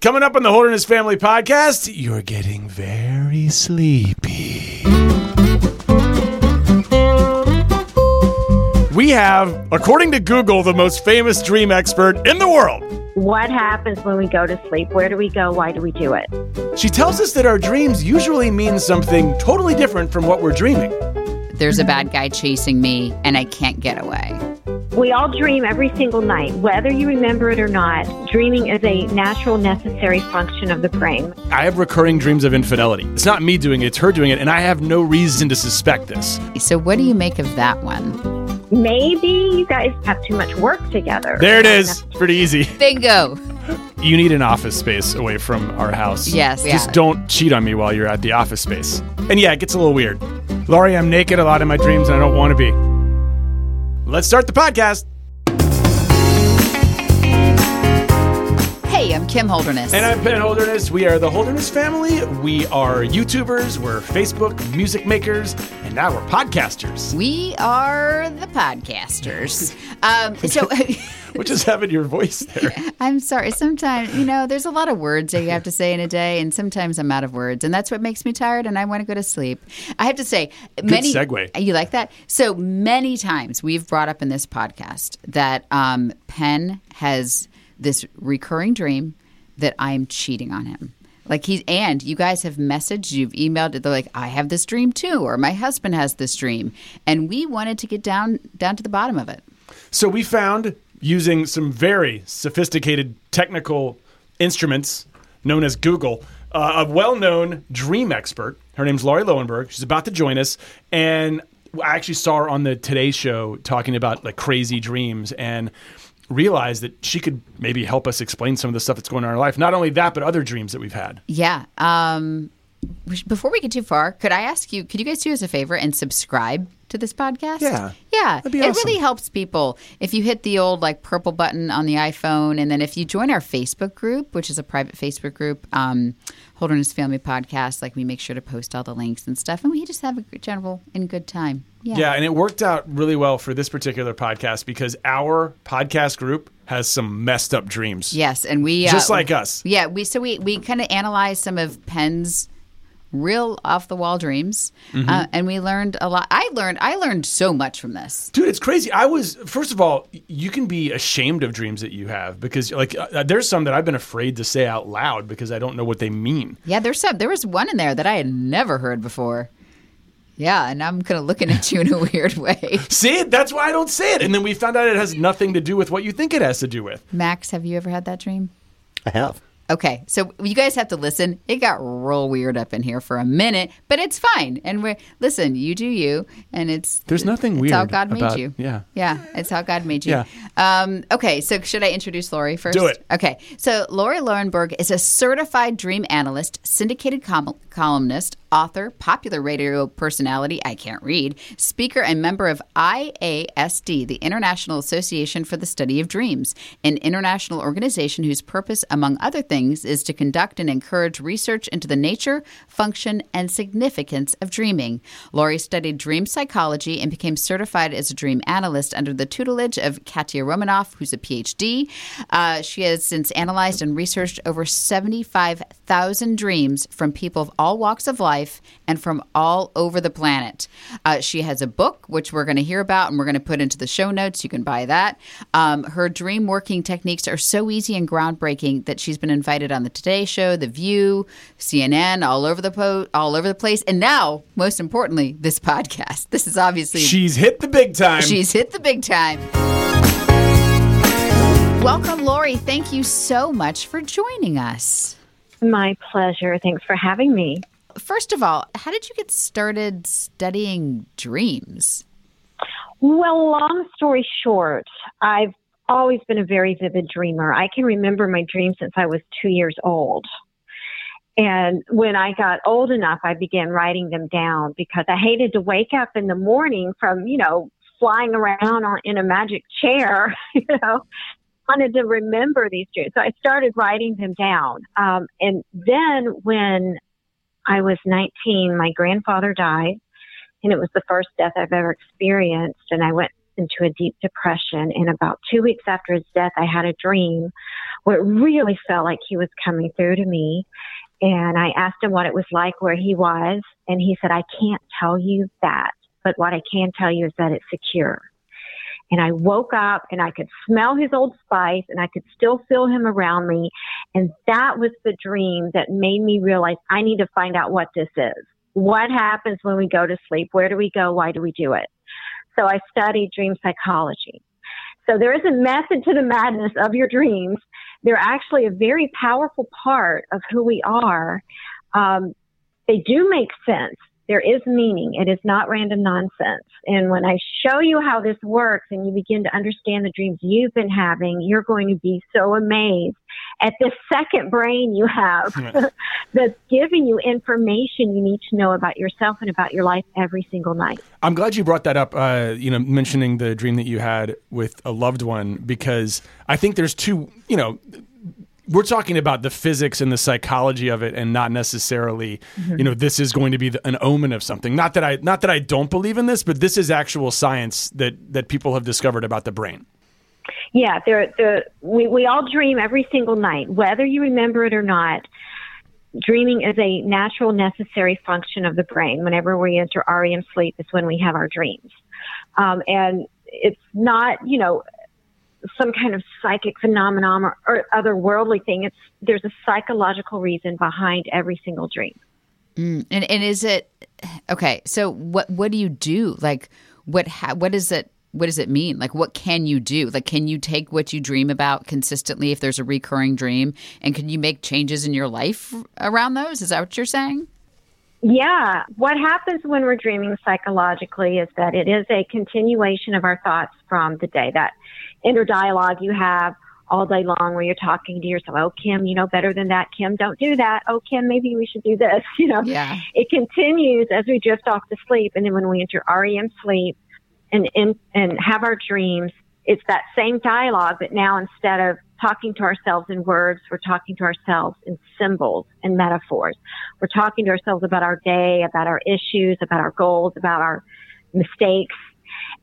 Coming up on the Holderness Family Podcast, you're getting very sleepy. We have, according to Google, the most famous dream expert in the world. What happens when we go to sleep? Where do we go? Why do we do it? She tells us that our dreams usually mean something totally different from what we're dreaming. There's a bad guy chasing me and I can't get away. We all dream every single night, whether you remember it or not. Dreaming is a natural, necessary function of the brain. I have recurring dreams of infidelity. It's not me doing it, it's her doing it, and I have no reason to suspect this. So, what do you make of that one? Maybe you guys have too much work together. There it is. Pretty easy. Bingo. You need an office space away from our house. Yes. Just yeah. don't cheat on me while you're at the office space. And yeah, it gets a little weird. Lauri, I'm naked a lot in my dreams and I don't want to be. Let's start the podcast. Kim Holderness. And I'm Penn Holderness. We are the Holderness family. We are YouTubers, we're Facebook music makers, and now we're podcasters. we are the podcasters. um, so. Which is having your voice there? I'm sorry. Sometimes, you know, there's a lot of words that you have to say in a day, and sometimes I'm out of words, and that's what makes me tired, and I want to go to sleep. I have to say, many segue. You like that? So many times we've brought up in this podcast that um, Penn has this recurring dream that I'm cheating on him. Like he's and you guys have messaged, you've emailed. it. They're like, I have this dream too, or my husband has this dream, and we wanted to get down down to the bottom of it. So we found using some very sophisticated technical instruments known as Google, uh, a well-known dream expert. Her name's Lauri Loewenberg. She's about to join us, and I actually saw her on the Today Show talking about like crazy dreams and realized that she could maybe help us explain some of the stuff that's going on in our life. Not only that, but other dreams that we've had. Yeah. Um, before we get too far, could I ask you? Could you guys do us a favor and subscribe to this podcast? Yeah. yeah. That'd be it awesome. really helps people if you hit the old like purple button on the iPhone, and then if you join our Facebook group, which is a private Facebook group, um, Holderness Family Podcast. Like we make sure to post all the links and stuff, and we just have a good- general and good time. Yeah. Yeah, and it worked out really well for this particular podcast because our podcast group has some messed up dreams. Yes, and we uh, Just like us. Yeah, we so we we kind of analyze some of Penn's real off the wall dreams, Mm-hmm. uh, and we learned a lot. I learned I learned so much from this. Dude, it's crazy. I was first of all, you can be ashamed of dreams that you have because like uh, there's some that I've been afraid to say out loud because I don't know what they mean. Yeah, there's some. There was one in there that I had never heard before. Yeah, and I'm kind of looking at you in a weird way. See, that's why I don't say it. And then we found out it has nothing to do with what you think it has to do with. Max, have you ever had that dream? I have. Okay, so you guys have to listen. It got real weird up in here for a minute, but it's fine. And we're listen. You do you, and it's There's nothing it's how weird God made you. yeah. yeah, it's how God made you. Yeah. Um, okay, so should I introduce Lauri first? Do it. Okay, so Lauri Loewenberg is a certified dream analyst, syndicated com- columnist, author, popular radio personality, I can't read, speaker, and member of IASD, the International Association for the Study of Dreams, an international organization whose purpose, among other things, is to conduct and encourage research into the nature, function, and significance of dreaming. Lauri studied dream psychology and became certified as a dream analyst under the tutelage of Katya Romanoff, who's a PhD. Uh, she has since analyzed and researched over 75,000 dreams from people of all walks of life and from all over the planet. Uh, she has a book, which we're going to hear about and we're going to put into the show notes. You can buy that. Um, her dream working techniques are so easy and groundbreaking that she's been invited on the Today Show, The View, CNN, all over the po- all over the place, and now, most importantly, this podcast. This is obviously She's hit the big time. She's hit the big time. Welcome, Lauri. Thank you so much for joining us. My pleasure. Thanks for having me. First of all, how did you get started studying dreams? Well, long story short, I've always been a very vivid dreamer. I can remember my dreams since I was two years old. And when I got old enough, I began writing them down because I hated to wake up in the morning from, you know, flying around on, in a magic chair, you know, wanted to remember these dreams. So I started writing them down. Um, and then when I was 19, my grandfather died, and it was the first death I've ever experienced. And I went into a deep depression. And about two weeks after his death, I had a dream where it really felt like he was coming through to me. And I asked him what it was like where he was. And he said, I can't tell you that, but what I can tell you is that it's secure. And I woke up and I could smell his old spice and I could still feel him around me. And that was the dream that made me realize I need to find out what this is. What happens when we go to sleep? Where do we go? Why do we do it? So I studied dream psychology. So there is a method to the madness of your dreams. They're actually a very powerful part of who we are. Um, they do make sense there is meaning. It is not random nonsense. And when I show you how this works and you begin to understand the dreams you've been having, you're going to be so amazed at this second brain you have that's giving you information you need to know about yourself and about your life every single night. I'm glad you brought that up, uh, you know, mentioning the dream that you had with a loved one, because I think there's two, you know, we're talking about the physics and the psychology of it and not necessarily mm-hmm. you know this is going to be the, an omen of something. Not that i not that i don't believe in this but this is actual science that that people have discovered about the brain. Yeah there the we, we all dream every single night whether you remember it or not. Dreaming is a natural necessary function of the brain. Whenever we enter rem sleep is when we have our dreams. Um, and it's not you know some kind of psychic phenomenon or, or otherworldly thing. It's there's a psychological reason behind every single dream. Mm, and and is it okay? So what what do you do? Like what ha, what is it? What does it mean? Like what can you do? Like can you take what you dream about consistently if there's a recurring dream, and can you make changes in your life around those? Is that what you're saying? Yeah. What happens when we're dreaming psychologically is that it is a continuation of our thoughts from the day. That inner dialogue you have all day long where you're talking to yourself, oh, Kim, you know better than that. Kim, don't do that. Oh, Kim, maybe we should do this. You know, yeah. it continues as we drift off to sleep. And then when we enter REM sleep and, and, and have our dreams, it's that same dialogue, but now instead of talking to ourselves in words, we're talking to ourselves in symbols and metaphors. We're talking to ourselves about our day, about our issues, about our goals, about our mistakes.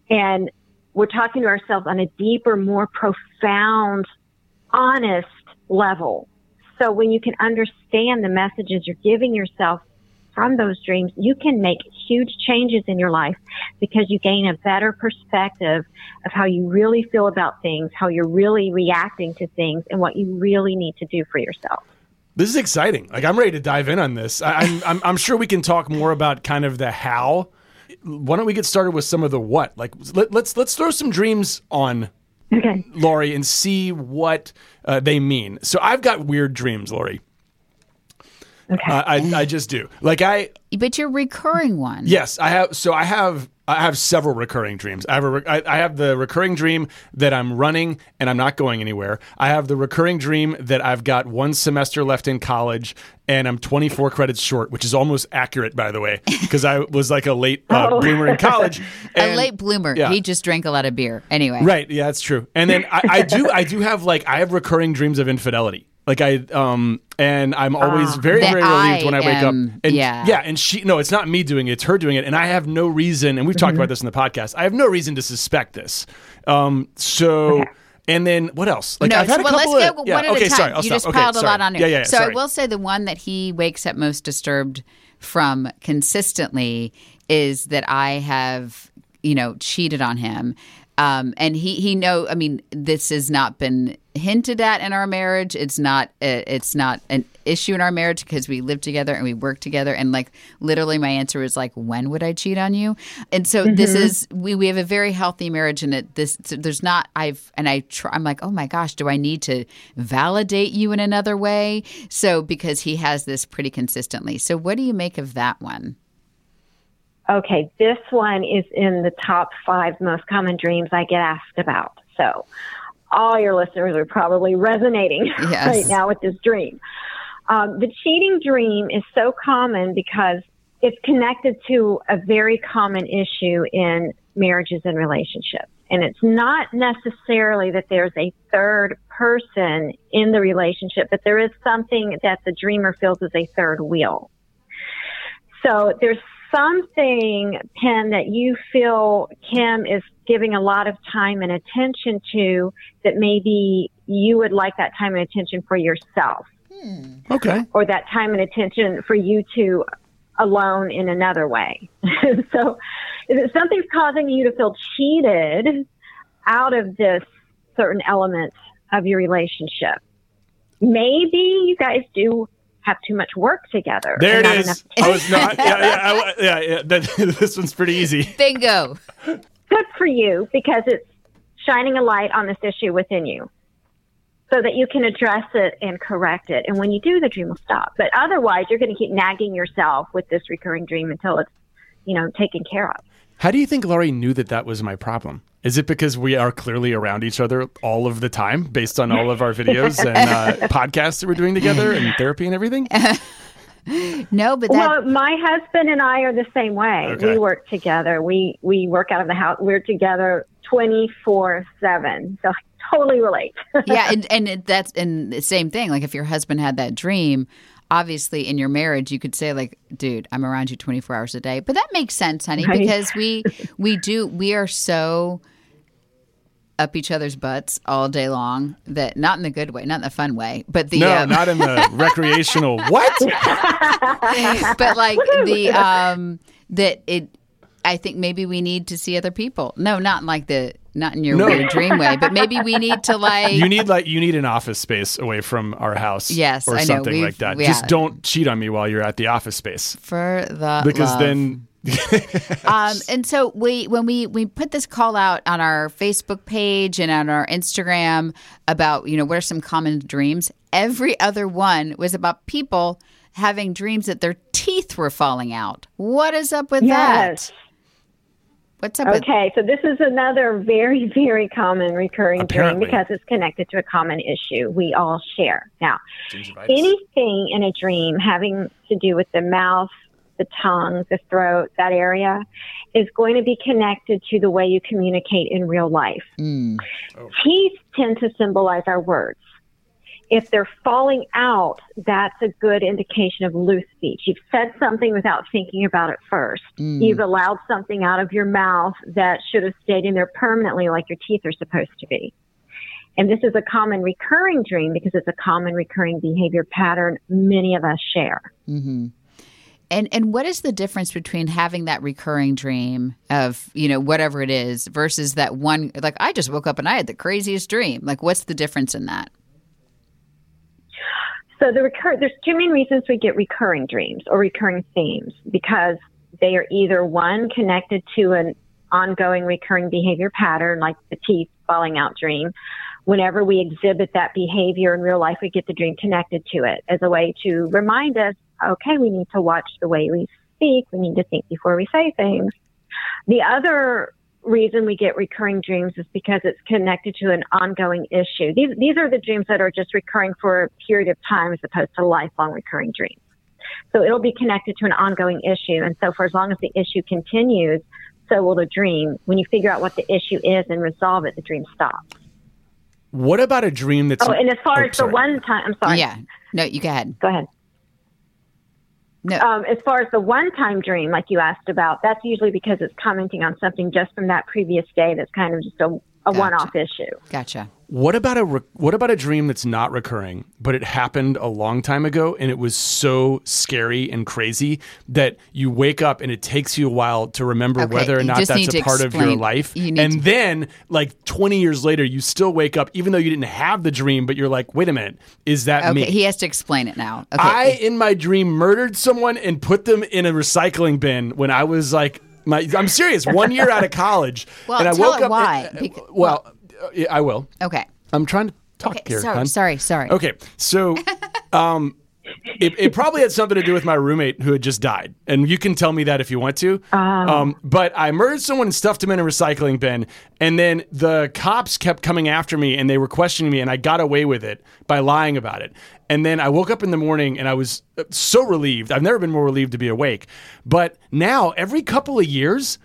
And we're talking to ourselves on a deeper, more profound, honest level. So when you can understand the messages you're giving yourself from those dreams, you can make huge changes in your life because you gain a better perspective of how you really feel about things, how you're really reacting to things, and what you really need to do for yourself. This is exciting. Like I'm ready to dive in on this. I, I'm, I'm, I'm sure we can talk more about kind of the how why don't we get started with some of the what? Like let, us let's, let's throw some dreams on okay. Lauri and see what uh, they mean. So I've got weird dreams, Lauri. Okay. Uh, I I just do. Like I But your recurring one. Yes, I have so I have I have several recurring dreams. I have a re- I, I have the recurring dream that I'm running and I'm not going anywhere. I have the recurring dream that I've got one semester left in college and I'm 24 credits short, which is almost accurate, by the way, because I was like a late uh, Oh. bloomer in college. And, a late bloomer. yeah. He just drank a lot of beer. Anyway. Right. Yeah, that's true. And then I, I do I do have like I have recurring dreams of infidelity. Like I um and I'm always very very relieved when I I wake am- up. And yeah. yeah, and she no, it's not me doing it, it's her doing it, and I have no reason. And we've talked about this in the podcast. I have no reason to suspect this. Um. So. And then what else? Like no, I've had so, a well, couple let's of go yeah, one at okay, a time. sorry, I'll you stop. just okay, piled sorry. a lot on Yeah, here. yeah, so sorry. I will say the one that he wakes up most disturbed from consistently is that I have, you know, cheated on him. Um, and he he know. I mean, this has not been hinted at in our marriage. It's not. uh, It's not an issue in our marriage because we live together and we work together. And like literally, my answer is like, when would I cheat on you? And so this is we we have a very healthy marriage, and it this so there's not. I've and I try, I'm like, oh my gosh, do I need to validate you in another way? So because he has this pretty consistently. So what do you make of that one? Okay, this one is in the top five most common dreams I get asked about. So, all your listeners are probably resonating Yes. right now with this dream. Um, the cheating dream is so common because it's connected to a very common issue in marriages and relationships. And it's not necessarily that there's a third person in the relationship, but there is something that the dreamer feels is a third wheel. So there's something, Penn, that you feel Kim is giving a lot of time and attention to that maybe you would like that time and attention for yourself hmm. Okay. or that time and attention for you to alone in another way. so if something's causing you to feel cheated out of this certain element of your relationship, maybe you guys do have too much work together. There and it not is. enough I was not. Yeah, yeah, I, yeah. yeah that, this one's pretty easy. Bingo. good for you because it's shining a light on this issue within you so that you can address it and correct it. And when you do, the dream will stop. But otherwise, you're going to keep nagging yourself with this recurring dream until it's, you know, taken care of. How do you think Lauri knew that that was my problem? Is it because we are clearly around each other all of the time based on all of our videos and uh, podcasts that we're doing together and therapy and everything? No, but that Well, my husband and I are the same way. Okay. We work together. We we work out of the house. We're together twenty four seven. So I totally relate. yeah, and and it, that's and the same thing. Like if your husband had that dream, obviously in your marriage, you could say like, "Dude, I'm around you 24 hours a day." But that makes sense, honey, Right. because we we do we are so up each other's butts all day long that not in the good way, not in the fun way, but the No, um, not in the recreational. What? but like the um that it I think maybe we need to see other people. No, not in like the not in your No. weird dream way, but maybe we need to like You need like you need an office space away from our house. Yes, or I something like that. yeah. Just don't cheat on me while you're at the office space for the because love. then um, and so we when we we put this call out on our Facebook page and on our Instagram about you know what are some common dreams. Every other one was about people having dreams that their teeth were falling out. What is up with Yes. that? What's up with Okay, so this is another very, very common recurring Apparently. dream because it's connected to a common issue we all share. Now, anything in a dream having to do with the mouth, the tongue, the throat, that area is going to be connected to the way you communicate in real life. Mm. Teeth tend to symbolize our words. If they're falling out, that's a good indication of loose speech. You've said something without thinking about it first. You've allowed something out of your mouth that should have stayed in there permanently, like your teeth are supposed to be. And this is a common recurring dream because it's a common recurring behavior pattern many of us share. And and what is the difference between having that recurring dream of, you know, whatever it is versus that one like I just woke up and I had the craziest dream. Like what's the difference in that? So the recur- there's two main reasons we get recurring dreams or recurring themes because they are either one connected to an ongoing recurring behavior pattern like the teeth falling out dream. Whenever we exhibit that behavior in real life, we get the dream connected to it as a way to remind us, okay, we need to watch the way we speak. We need to think before we say things. The other reason we get recurring dreams is because it's connected to an ongoing issue. These, these are the dreams that are just recurring for a period of time as opposed to lifelong recurring dreams. So it'll be connected to an ongoing issue. And so for as long as the issue continues, so will the dream. When you figure out what the issue is and resolve it, the dream stops. What about a dream that's Oh, and as far Oh, as sorry. the one time, I'm sorry. Yeah. No, you go ahead. Go ahead. No. Um, as far as the one time dream, like you asked about, that's usually because it's commenting on something just from that previous day that's kind of just a, a Gotcha. one off issue. Gotcha. What about a re- what about a dream that's not recurring, but it happened a long time ago and it was so scary and crazy that you wake up and it takes you a while to remember Okay, whether or not that's a to part of your life. you And to- then like 20 years later you still wake up even though you didn't have the dream but you're like, "Wait a minute, is that Okay, me?" he has to explain it now. Okay. I in my dream murdered someone and put them in a recycling bin when I was like my I'm serious, 1 year out of college. Well, and I tell woke it up why, and- because- well, uh, yeah, I will. okay. I'm trying to talk Okay. here. sorry, hon. sorry, sorry. Okay, so um, it, it probably had something to do with my roommate who had just died, and you can tell me that if you want to. Um, but I murdered someone and stuffed him in a recycling bin, and then the cops kept coming after me, and they were questioning me, and I got away with it by lying about it. And then I woke up in the morning, and I was uh, so relieved. I've never been more relieved to be awake. But now, every couple of years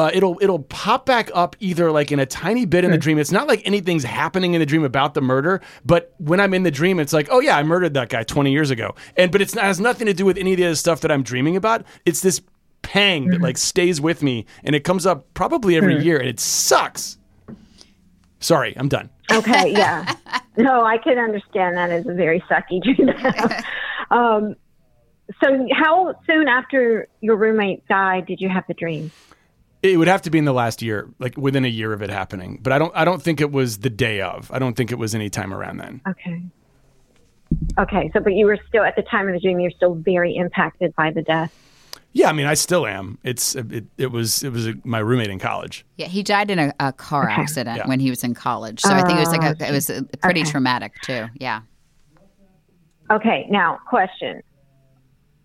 uh, it'll it'll pop back up either like in a tiny bit in the dream. It's not like anything's happening in the dream about the murder, but when I'm in the dream, it's like, oh yeah, I murdered that guy 20 years ago, and but it's not, has nothing to do with any of the other stuff that I'm dreaming about. It's this pang that like stays with me, and it comes up probably every year, and it sucks. Sorry, I'm done. Okay, yeah. no, I can understand that as a very sucky dream. um, so, how soon after your roommate died did you have the dream? It would have to be in the last year, like within a year of it happening. But I don't I don't think it was the day of. I don't think it was any time around then. Okay. Okay, so but you were still at the time of the dream. You're still very impacted by the death. Yeah, I mean, I still am. It's it, it was it was a, my roommate in college. Yeah, he died in a, a car accident Yeah. when he was in college. So I think it was like a, it oh, was a, pretty Okay. traumatic too. Yeah. Okay, now question: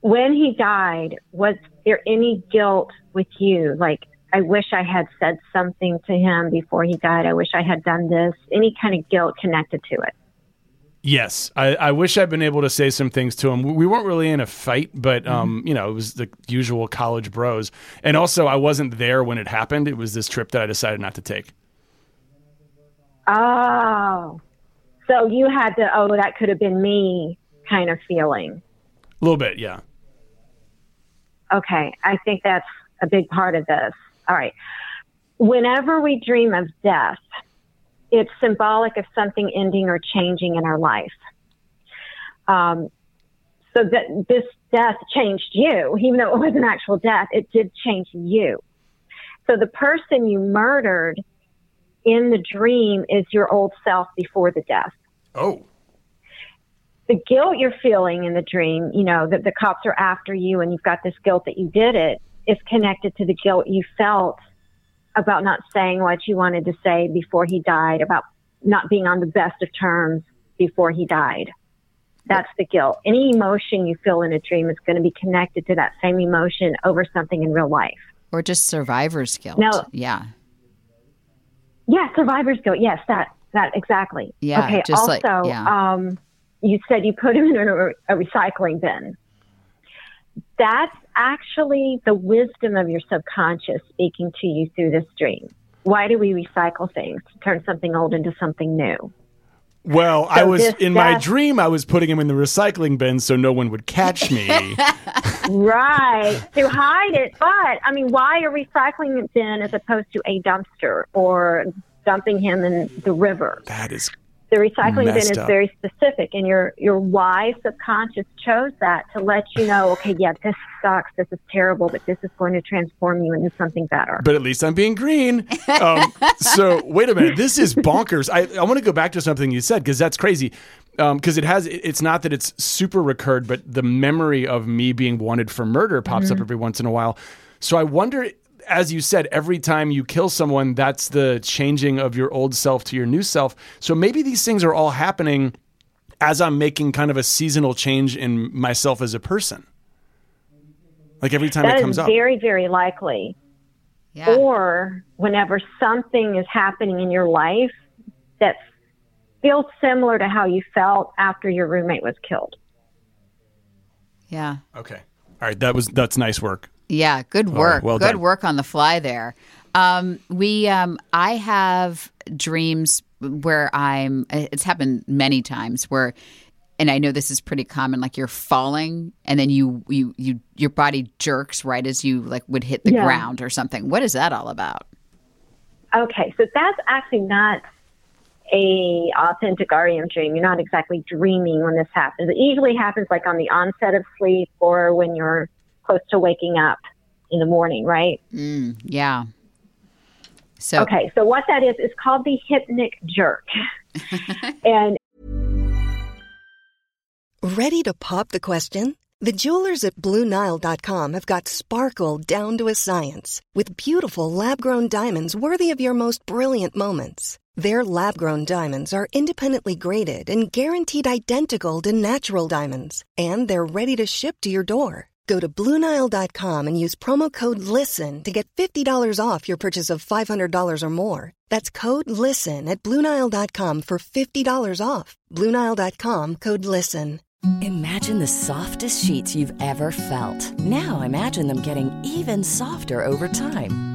When he died, was there any guilt with you? Like, I wish I had said something to him before he died. I wish I had done this. Any kind of guilt connected to it? Yes, I, I wish I'd been able to say some things to him. We- We weren't really in a fight, but um, you know, it was the usual college bros. And also, I wasn't there when it happened. It was this trip that I decided not to take. Oh, so you had the oh that could have been me kind of feeling. A little bit, yeah. Okay, I think that's a big part of this. All right. Whenever we dream of death, it's symbolic of something ending or changing in our life. Um, so that this death changed you, even though it was an actual death, it did change you. So the person you murdered in the dream is your old self before the death Oh, the guilt you're feeling in the dream, you know, that the cops are after you and you've got this guilt that you did it, is connected to the guilt you felt about not saying what you wanted to say before he died, about not being on the best of terms before he died. That's the guilt. Any emotion you feel in a dream is going to be connected to that same emotion over something in real life. Or just survivor's guilt. No. Yeah. Yeah, survivor's guilt. Yes, that that exactly. Yeah, Okay. also, like- yeah. um, you said you put him in a, a recycling bin. That's actually the wisdom of your subconscious speaking to you through this dream. Why do we recycle things? To turn something old into something new. well, I was in my dream. I was putting him in the recycling bin so no one would catch me. right to hide it but i mean why a recycling bin as opposed to a dumpster or dumping him in the river that is the recycling bin is up. very specific and your your wise subconscious chose that to let you know okay yeah this sucks this is terrible but this is going to transform you into something better but at least I'm being green. Um, so wait a minute, this is bonkers. I, I want to go back to something you said because that's crazy. Because it has, it's not that it's super recurred, but the memory of me being wanted for murder pops up every once in a while. So I wonder, as you said, every time you kill someone, that's the changing of your old self to your new self. So maybe these things are all happening as I'm making kind of a seasonal change in myself as a person. Like every time That it is comes up. very very likely Yeah. or whenever something is happening in your life that feels similar to how you felt after your roommate was killed. Yeah. Okay. All right. That was that's nice work. Yeah, good right, work. well good done. work on the fly there. Um, we, um, I have dreams where I'm. It's happened many times where, and I know this is pretty common. Like you're falling, and then you, you, you, your body jerks right as you like would hit the Yeah. ground or something. What is that all about? Okay, so that's actually not a authentic REM dream. You're not exactly dreaming when this happens. It usually happens like on the onset of sleep or when you're close to waking up in the morning, right? Mm, yeah. So Okay, so what that is is called the hypnic jerk. and Ready to pop the question? The jewelers at BlueNile.com have got sparkle down to a science with beautiful lab grown diamonds worthy of your most brilliant moments. Their lab grown diamonds are independently graded and guaranteed identical to natural diamonds, and they're ready to ship to your door. Go to BlueNile.com and use promo code LISTEN to get $50 off your purchase of $500 or more. That's code LISTEN at BlueNile.com for $50 off. BlueNile.com code LISTEN. Imagine the softest sheets you've ever felt. Now imagine them getting even softer over time.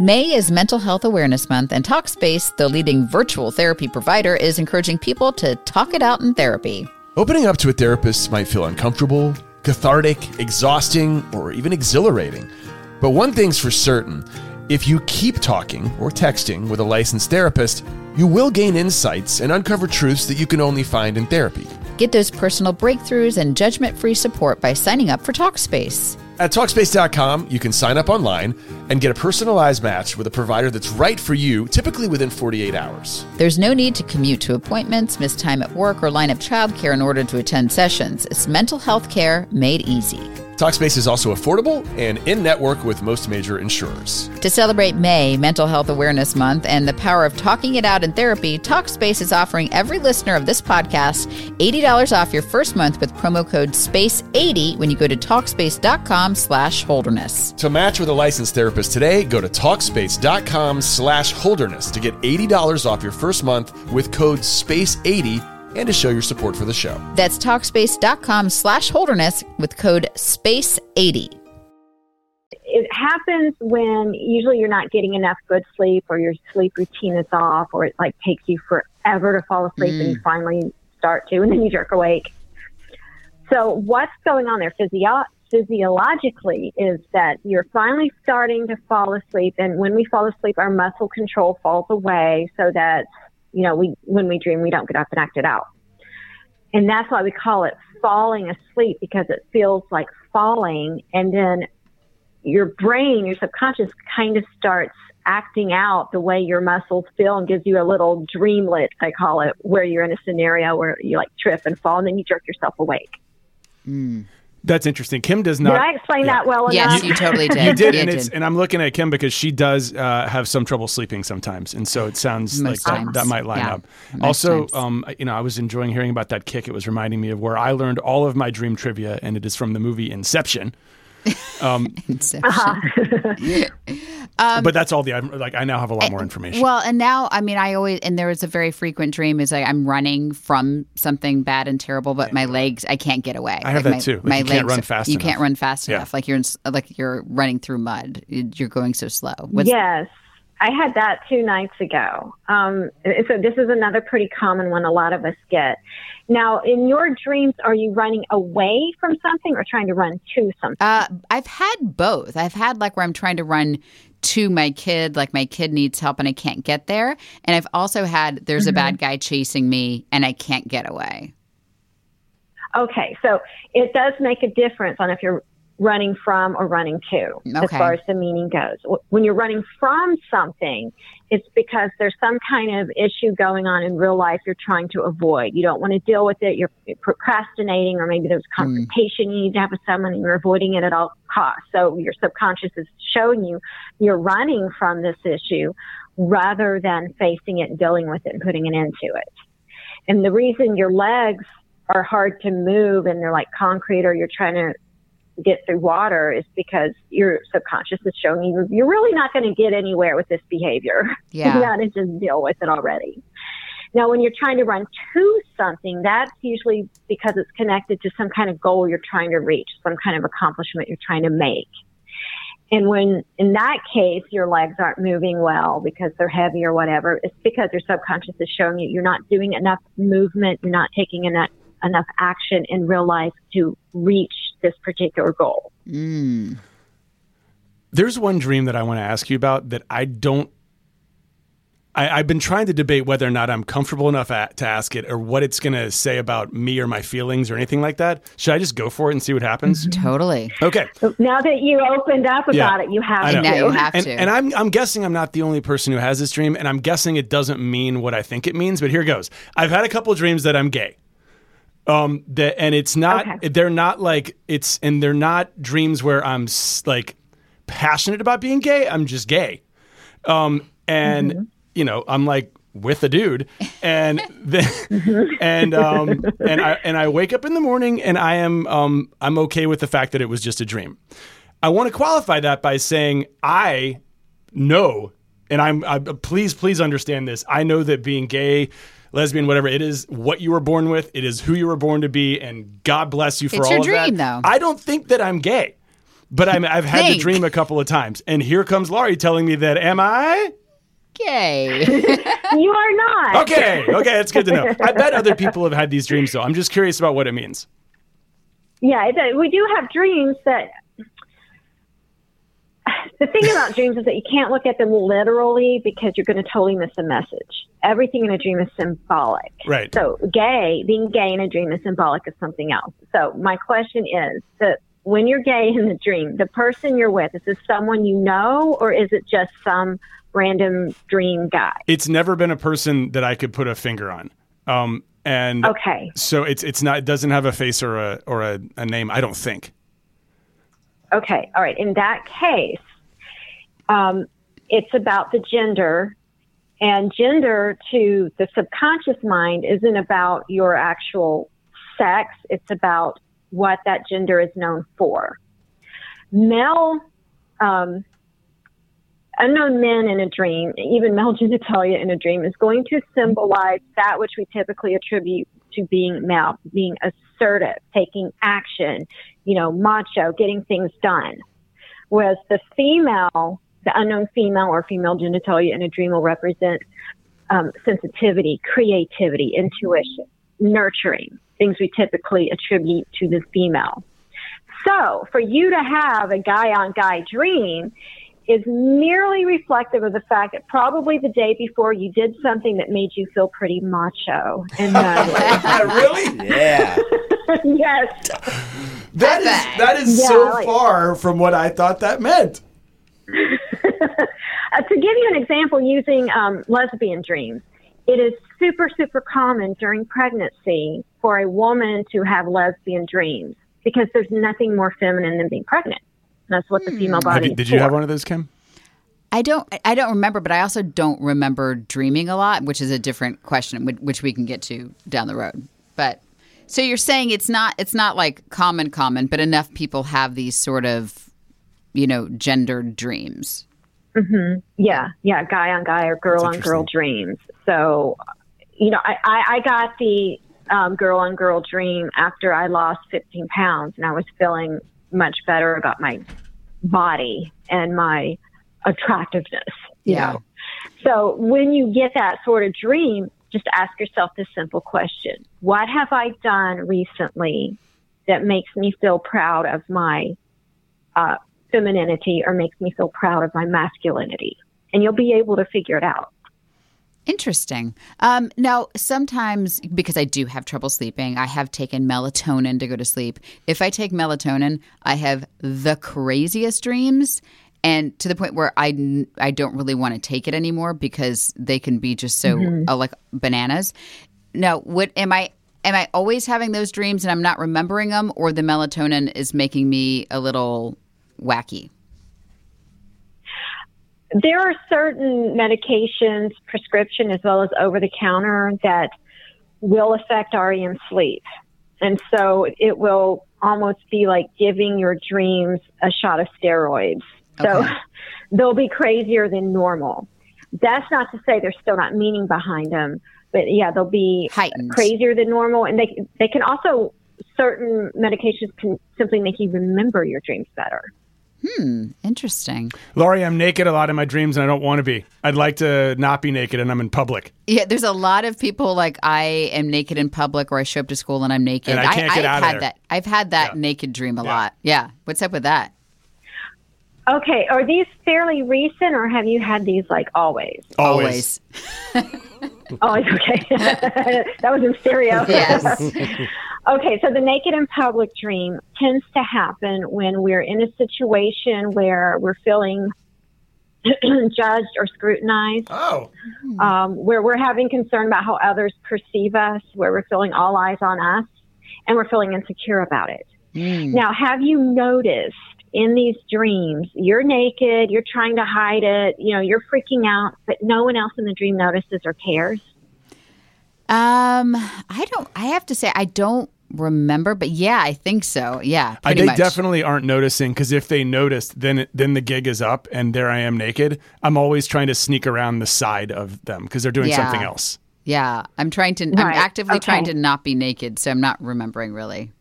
May is Mental Health Awareness Month, and Talkspace, the leading virtual therapy provider, is encouraging people to talk it out in therapy. Opening up to a therapist might feel uncomfortable, cathartic, exhausting, or even exhilarating. But one thing's for certain if you keep talking or texting with a licensed therapist, you will gain insights and uncover truths that you can only find in therapy. Get those personal breakthroughs and judgment free support by signing up for Talkspace. At Talkspace.com, you can sign up online and get a personalized match with a provider that's right for you, typically within 48 hours. There's no need to commute to appointments, miss time at work, or line up childcare in order to attend sessions. It's mental health care made easy. Talkspace is also affordable and in network with most major insurers. To celebrate May, Mental Health Awareness Month, and the power of talking it out in therapy, Talkspace is offering every listener of this podcast $80 off your first month with promo code SPACE80 when you go to Talkspace.com slash holderness. To match with a licensed therapist today, go to Talkspace.com slash holderness to get $80 off your first month with code SPACE80 and to show your support for the show. That's Talkspace.com slash holderness with code SPACE80. it happens when usually you're not getting enough good sleep or your sleep routine is off or it like takes you forever to fall asleep and you finally start to and then you jerk awake. So what's going on there physio- physiologically is that you're finally starting to fall asleep and when we fall asleep our muscle control falls away so that you know we when we dream we don't get up and act it out. And that's why we call it falling asleep because it feels like falling and then your brain, your subconscious kind of starts acting out the way your muscles feel and gives you a little dreamlet, I call it, where you're in a scenario where you like trip and fall and then you jerk yourself awake. Hmm. That's interesting. Kim does not. Did I explain that well Yes, enough? you totally did. You did, You and did. it's and I'm looking at Kim because she does uh, have some trouble sleeping sometimes, and so it sounds Most like that, that might line Yeah, up. most Also, um, you know, I was enjoying hearing about that kick. It was reminding me of where I learned all of my dream trivia, and it is from the movie Inception. Um, Inception. Uh-huh. Um, but that's all the I'm- like. I now have a lot more information. Well, and now, I mean, I always, and there was a very frequent dream is like I'm running from something bad and terrible, but my legs, I can't get away. I have Like, that my, too. Like, my you can't legs, run fast You enough. can't run fast Yeah. enough. Like you're, in, like you're running through mud. You're going so slow. What's, yes, I had that two nights ago. Um, so this is another pretty common one a lot of us get. Now, in your dreams, are you running away from something or trying to run to something? Uh, I've had both. I've had like where I'm trying to run to my kid, like my kid needs help and I can't get there. And I've also had there's a Mm-hmm. bad guy chasing me and I can't get away. Okay, so it does make a difference on if you're running from or running to as far as the meaning goes. When you're running from something, it's because there's some kind of issue going on in real life you're trying to avoid. You don't want to deal with it. You're procrastinating, or maybe there's mm. a confrontation you need to have with someone and you're avoiding it at all costs. So your subconscious is showing you you're running from this issue rather than facing it and dealing with it and putting an end to it. And the reason your legs are hard to move and they're like concrete or you're trying to get through water is because your subconscious is showing you you're really not going to get anywhere with this behavior. Yeah. you got to just deal with it already. Now, when you're trying to run to something, that's usually because it's connected to some kind of goal you're trying to reach, some kind of accomplishment you're trying to make. And when, in that case, your legs aren't moving well because they're heavy or whatever, it's because your subconscious is showing you you're not doing enough movement, you're not taking enough, enough action in real life to reach this particular goal. Mm. There's one dream that I want to ask you about that I don't. I, I've been trying to debate whether or not I'm comfortable enough at, to ask it or what it's going to say about me or my feelings or anything like that. Should I just go for it and see what happens? Totally. Okay. Now that you opened up Yeah. about it, you have I to. know. and, to. And I'm, I'm guessing I'm not the only person who has this dream, and I'm guessing it doesn't mean what I think it means. But here goes. I've had a couple of dreams that I'm gay. Um, that and it's not. They're not like it's, and they're not dreams where I'm s- like passionate about being gay. I'm just gay. Um, and you know, I'm like with a dude, and then and um, and I and I wake up in the morning, and I am um, I'm okay with the fact that it was just a dream. I want to qualify that by saying I know, and I'm I, please please understand this. I know that being gay. Lesbian, whatever it is, what you were born with, it is who you were born to be, and God bless you for It's all your of that. though. I don't think that I'm gay, but I'm, I've had the dream a couple of times, and here comes Lauri telling me that am I? Gay. you are not. Okay, okay, that's good to know. I bet other people have had these dreams, though. I'm just curious about what it means. Yeah, it, we do have dreams that. The thing about dreams is that you can't look at them literally because you're going to totally miss the message. Everything in a dream is symbolic. Right. So, gay, being gay in a dream is symbolic of something else. So, my question is that when you're gay in the dream, the person you're with, is this someone you know or is it just some random dream guy? It's never been a person that I could put a finger on. Um, and Okay. so it's it's not it doesn't have a face or a or a, a name. I don't think. Okay, all right. In that case, um, it's about the gender, and gender to the subconscious mind isn't about your actual sex, it's about what that gender is known for. Male, um, unknown men in a dream, even male genitalia in a dream, is going to symbolize that which we typically attribute to being male, being assertive, taking action, you know, macho, getting things done. Whereas the female, the unknown female or female genitalia in a dream will represent um, sensitivity, creativity, intuition, nurturing, things we typically attribute to the female. So for you to have a guy on guy dream is merely reflective of the fact that probably the day before you did something that made you feel pretty macho and manly. really? Yeah. yes. That is that is Yeah, so like- far from what I thought that meant. Uh, to give you an example using um, lesbian dreams, it is super, super common during pregnancy for a woman to have lesbian dreams because there's nothing more feminine than being pregnant. That's what the female Have body you- did you for. have one of those, Kim? I don't. I don't remember, but I also don't remember dreaming a lot, which is a different question, which- which we can get to down the road. But so you're saying it's not. It's not like common, common, but enough people have these sort of, you know, gendered dreams. hmm Yeah, yeah, guy on guy or girl on girl dreams. So, you know, I, I, I got the um, girl on girl dream after I lost 15 pounds and I was feeling much better about my body and my attractiveness. You Yeah. know? So when you get that sort of dream, just ask yourself this simple question What have I done recently that makes me feel proud of my uh, femininity or makes me feel proud of my masculinity? And you'll be able to figure it out. Interesting. Um, now, sometimes because I do have trouble sleeping, I have taken melatonin to go to sleep. If I take melatonin, I have the craziest dreams, and to the point where I I don't really want to take it anymore because they can be just so Mhm. uh, like bananas. Now, what am I? Am I always having those dreams and I'm not remembering them, or the melatonin is making me a little wacky? There are certain medications, prescription as well as over the counter, that will affect REM sleep. And so it will almost be like giving your dreams a shot of steroids. So they'll be crazier than normal. That's not to say there's still not meaning behind them, but yeah, they'll be crazier than normal. And they, they can also, certain medications can simply make you remember your dreams better. Hmm, interesting. Lauri, I'm naked a lot in my dreams and I don't want to be. I'd like to not be naked and I'm in public. Yeah, there's a lot of people like I am naked in public, or I show up to school and I'm naked. And I can't get have out of had there. that. I've had that naked dream a lot. Yeah. What's up with that? Okay, are these fairly recent or have you had these like always? Always. Always, okay. that was in stereo. Yes. okay, so the naked in public dream tends to happen when we're in a situation where we're feeling judged or scrutinized. Oh. Um, where we're having concern about how others perceive us, where we're feeling all eyes on us, and we're feeling insecure about it. Now, have you noticed in these dreams, you're naked, you're trying to hide it, you know, you're freaking out, but no one else in the dream notices or cares? Um, I don't. I have to say, I don't remember, but yeah, I think so. Yeah, I, they much. definitely aren't noticing because if they noticed, then then the gig is up and there I am naked. I'm always trying to sneak around the side of them because they're doing Yeah. something else. Yeah, I'm trying to. I'm Right, actively trying to not be naked, so I'm not remembering really.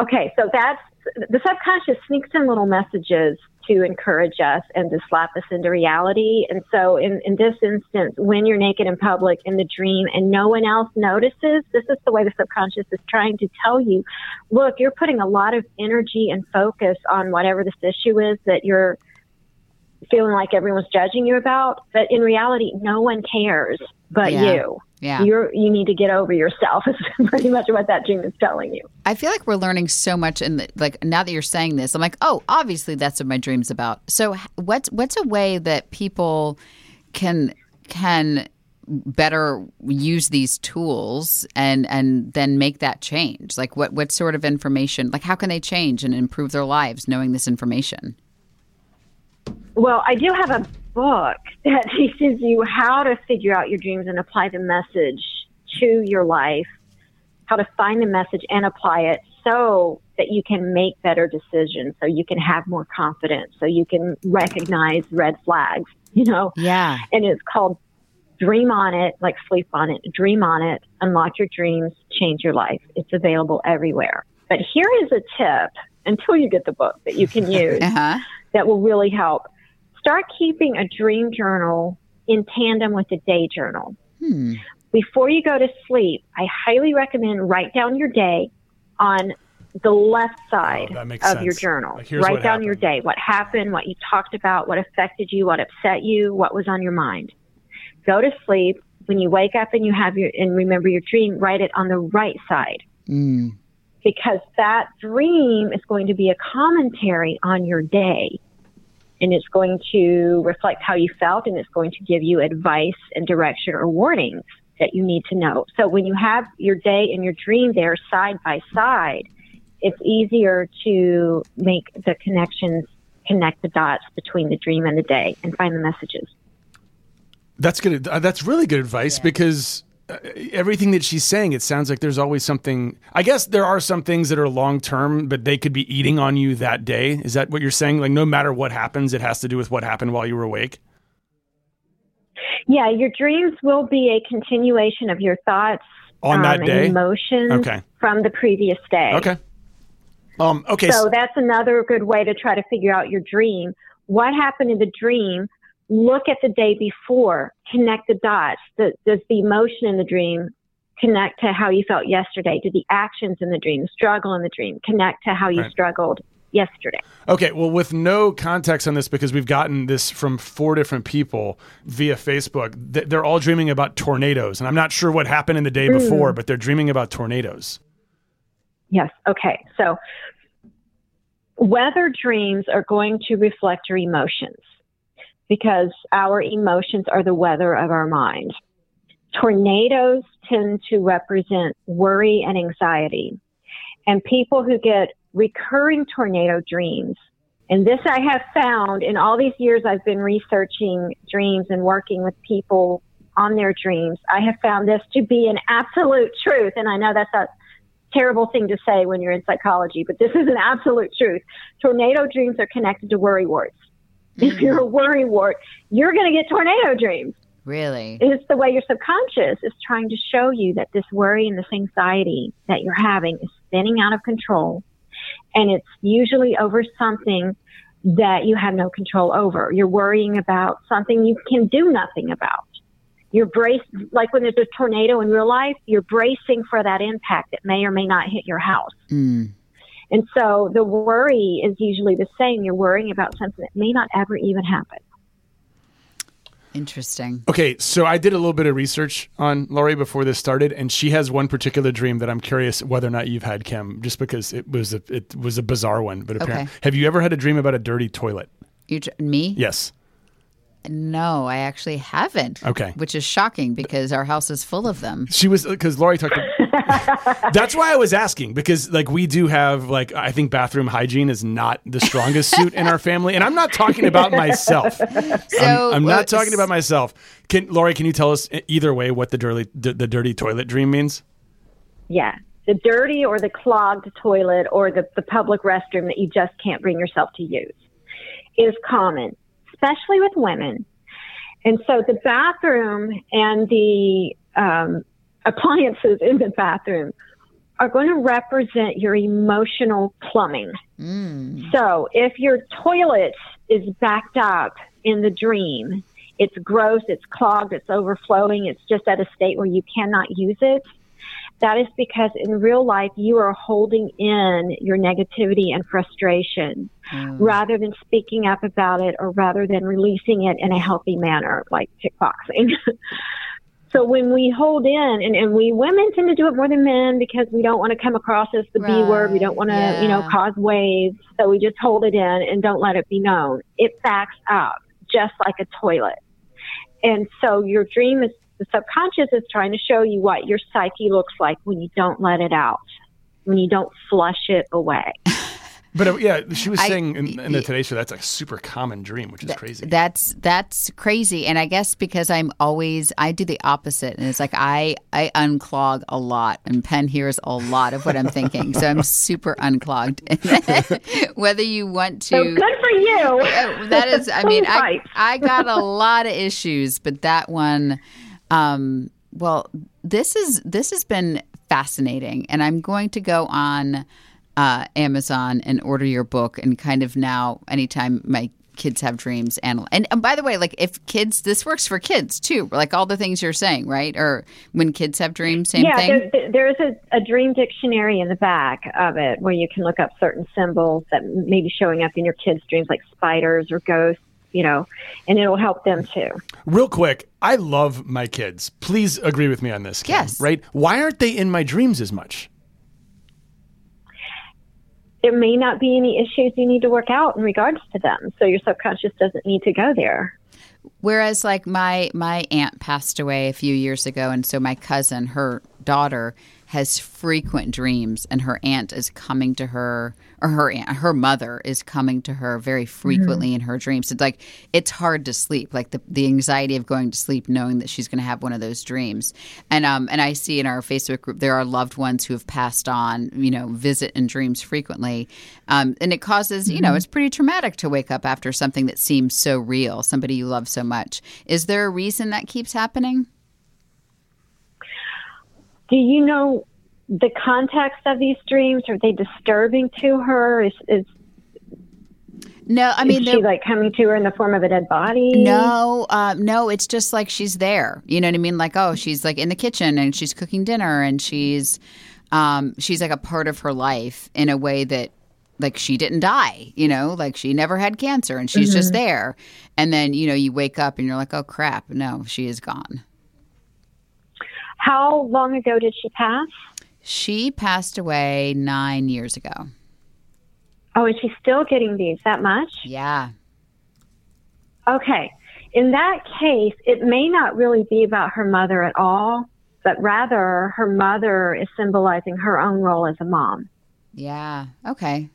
Okay, so that's the subconscious sneaks in little messages to encourage us and to slap us into reality. And so, in, in this instance, when you're naked in public in the dream and no one else notices, this is the way the subconscious is trying to tell you look, you're putting a lot of energy and focus on whatever this issue is that you're feeling like everyone's judging you about. But in reality, no one cares but Yeah. you. Yeah. You're, you need to get over yourself, is pretty much what that dream is telling you. I feel like we're learning so much, and like now that you're saying this, I'm like, oh, obviously that's what my dream's about. So, what's what's a way that people can can better use these tools and and then make that change? Like, what what sort of information? Like, how can they change and improve their lives knowing this information? Well, I do have a book that teaches you how to figure out your dreams and apply the message to your life, how to find the message and apply it so that you can make better decisions, so you can have more confidence, so you can recognize red flags, you know? Yeah. And it's called Dream on It, like sleep on it, dream on it, unlock your dreams, change your life. It's available everywhere. But here is a tip until you get the book that you can use Uh-huh. that will really help. Start keeping a dream journal in tandem with a day journal. Hmm. Before you go to sleep, I highly recommend write down your day on the left side Oh, of makes your journal. Like, write down your day, what happened, what you talked about, what affected you, what upset you, what was on your mind. Go to sleep. When you wake up and you have your and remember your dream, write it on the right side Mm. because that dream is going to be a commentary on your day. And it's going to reflect how you felt and it's going to give you advice and direction or warnings that you need to know. So when you have your day and your dream there side by side, it's easier to make the connections, connect the dots between the dream and the day and find the messages. That's good. uh, That's really good advice because uh, everything that she's saying, it sounds like there's always something. I guess there are some things that are long term, but they could be eating on you that day. Is that what you're saying? Like, no matter what happens, it has to do with what happened while you were awake. Yeah, your dreams will be a continuation of your thoughts On that um, day? and emotions Okay. from the previous day. Okay. Um. Okay. So- that's another good way to try to figure out your dream. What happened in the dream? Look at the day before. Connect the dots. The, does the emotion in the dream connect to how you felt yesterday? Do the actions in the dream, struggle in the dream, connect to how you Right. struggled yesterday. Okay, well, with no context on this, because we've gotten this from four different people via Facebook, th- they're all dreaming about tornadoes. And I'm not sure what happened in the day Mm. before, but they're dreaming about tornadoes. Yes. Okay. So weather dreams are going to reflect your emotions because our emotions are the weather of our mind. Tornadoes tend to represent worry and anxiety. And people who get recurring tornado dreams, and this I have found in all these years I've been researching dreams and working with people on their dreams, I have found this to be an absolute truth. And I know that's a terrible thing to say when you're in psychology, but this is an absolute truth. Tornado dreams are connected to worry warts. If you're a worry wart, you're going to get tornado dreams. Really? It's the way your subconscious is trying to show you that this worry and this anxiety that you're having is spinning out of control. And it's usually over something that you have no control over. You're worrying about something you can do nothing about. You're braced, like when there's a tornado in real life, you're bracing for that impact that may or may not hit your house. Mm. And so the worry is usually the same. You're worrying about something that may not ever even happen. Interesting. Okay, so I did a little bit of research on Lauri before this started, and she has one particular dream that I'm curious whether or not you've had, Kim, just because it was a it was a bizarre one. But apparently, Okay. have you ever had a dream about a dirty toilet? You me? Yes. No, I actually haven't. Okay. Which is shocking because our house is full of them. She was because Lauri talked. That's why I was asking because like we do have like I think bathroom hygiene is not the strongest suit in our family, and I'm not talking about myself. I'm, I'm not talking about myself. Can Lauri? Can you tell us either way what the dirty the, the dirty toilet dream means? Yeah. The dirty or the clogged toilet or the, the public restroom that you just can't bring yourself to use is common, especially with women. And so the bathroom and the um, appliances in the bathroom are going to represent your emotional plumbing. Mm. So if your toilet is backed up in the dream, it's gross, it's clogged, it's overflowing, it's just at a state where you cannot use it. That is because in real life you are holding in your negativity and frustration mm. rather than speaking up about it or rather than releasing it in a healthy manner like kickboxing. so when we hold in and, and we women tend to do it more than men because we don't want to come across as the B word. We don't want to, you know, cause waves. So we just hold it in and don't let it be known. It backs up just like a toilet. And so your dream is the subconscious is trying to show you what your psyche looks like when you don't let it out, when you don't flush it away. But uh, yeah, she was I- saying in, in the Today Show that's a super common dream, which is crazy. That's that's crazy, and I guess because I'm always I do the opposite, and it's like I I unclog a lot, and Penn hears a lot of what I'm thinking, so I'm super unclogged. Whether you want to, So good for you. Uh, that is, I mean, I I got a lot of issues, but that one, um, well, this is this has been fascinating, and I'm going to go on uh, Amazon and order your book, and kind of now, anytime my kids have dreams and, and and by the way like if kids this works for kids too like all the things you're saying right or when kids have dreams same yeah, thing there, there's a, a dream dictionary in the back of it where you can look up certain symbols that may be showing up in your kids' dreams, like spiders or ghosts, you know, and it'll help them too. Real quick, I love my kids. Please agree with me on this. Kim, Yes. Right? Why aren't they in my dreams as much? There may not be any issues you need to work out in regards to them, so your subconscious doesn't need to go there. Whereas, like my my aunt passed away a few years ago, and so my cousin, her daughter, has frequent dreams, and her aunt is coming to her, or her aunt, her mother is coming to her very frequently in her dreams. It's like it's hard to sleep, like the the anxiety of going to sleep, knowing that she's going to have one of those dreams. And um and I see in our Facebook group there are loved ones who have passed on, you know, visit in dreams frequently, um, and it causes, you know, it's pretty traumatic to wake up after something that seems so real, somebody you love so much. Is there a reason that keeps happening? Do you know the context of these dreams? Are they disturbing to her? Is, is, No, I mean, is she like coming to her in the form of a dead body? No, uh, no, it's just like she's there. You know what I mean? Like, oh, she's like in the kitchen and she's cooking dinner and she's um, she's like a part of her life in a way that like she didn't die, you know, like she never had cancer and she's just Mhm. there. And then, you know, you wake up and you're like, oh crap, no, she is gone. How long ago did she pass? She passed away nine years ago. Oh, is she still getting these that much? Yeah. Okay. In that case, it may not really be about her mother at all, but rather her mother is symbolizing her own role as a mom. Yeah. Okay.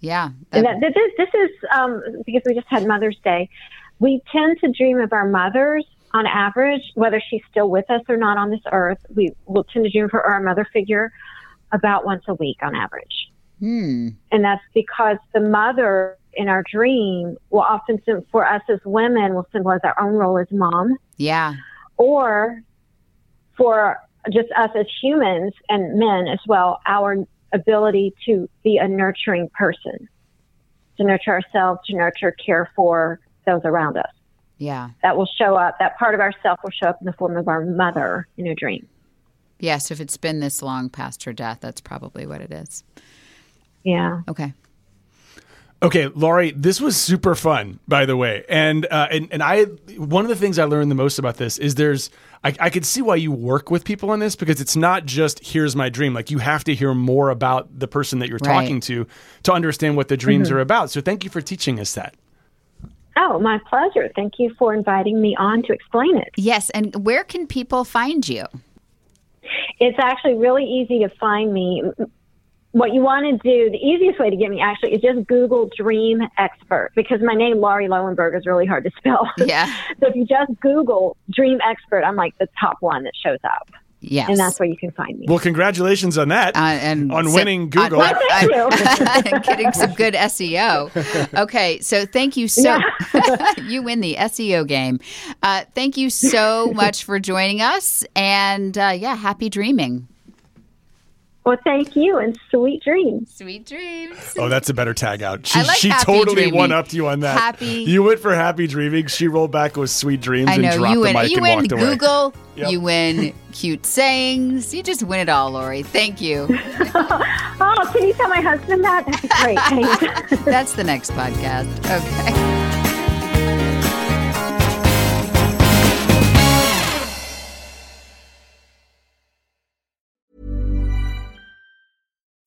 Yeah. And that, this, this is um, because we just had Mother's Day. We tend to dream of our mothers on average, whether she's still with us or not on this earth. We will tend to dream for our mother figure about once a week on average. Hmm. And that's because the mother in our dream will often, for us as women, will symbolize our own role as mom, Yeah. or for just us as humans and men as well, our ability to be a nurturing person, to nurture ourselves, to nurture, care for those around us. Yeah. That will show up, that part of ourself will show up in the form of our mother in a dream. Yes. if it's been this long past her death, that's probably what it is. Yeah. Okay. Okay, Lauri, this was super fun, by the way, and uh, and and I one of the things I learned the most about this is there's I, I could see why you work with people on this because it's not just here's my dream. Like you have to hear more about the person that you're Right. talking to to understand what the dreams Mhm. are about. So thank you for teaching us that. Oh, my pleasure. Thank you for inviting me on to explain it. Yes. And where can people find you? It's actually really easy to find me. What you want to do, the easiest way to get me actually is just Google Dream Expert because my name, Lauri Loewenberg, is really hard to spell. Yeah. so if you just Google Dream Expert, I'm like the top one that shows up. Yes. And that's where you can find me. Well, congratulations on that and on so- winning Google. on- on- getting some good SEO. Okay, so thank you so. you win the SEO game. Uh, thank you so much for joining us, and uh, yeah, happy dreaming. Well, thank you and sweet dreams. Sweet dreams. Oh, that's a better tag out. She, I like she happy totally dreaming. one upped you on that. Happy- You went for happy dreaming. She rolled back with sweet dreams I and know dropped you the win. mic You and win walked away. Google. Yep. You win cute sayings. You just win it all, Lauri. Thank you. oh, can you tell my husband that? That'd great. That's the next podcast. Okay.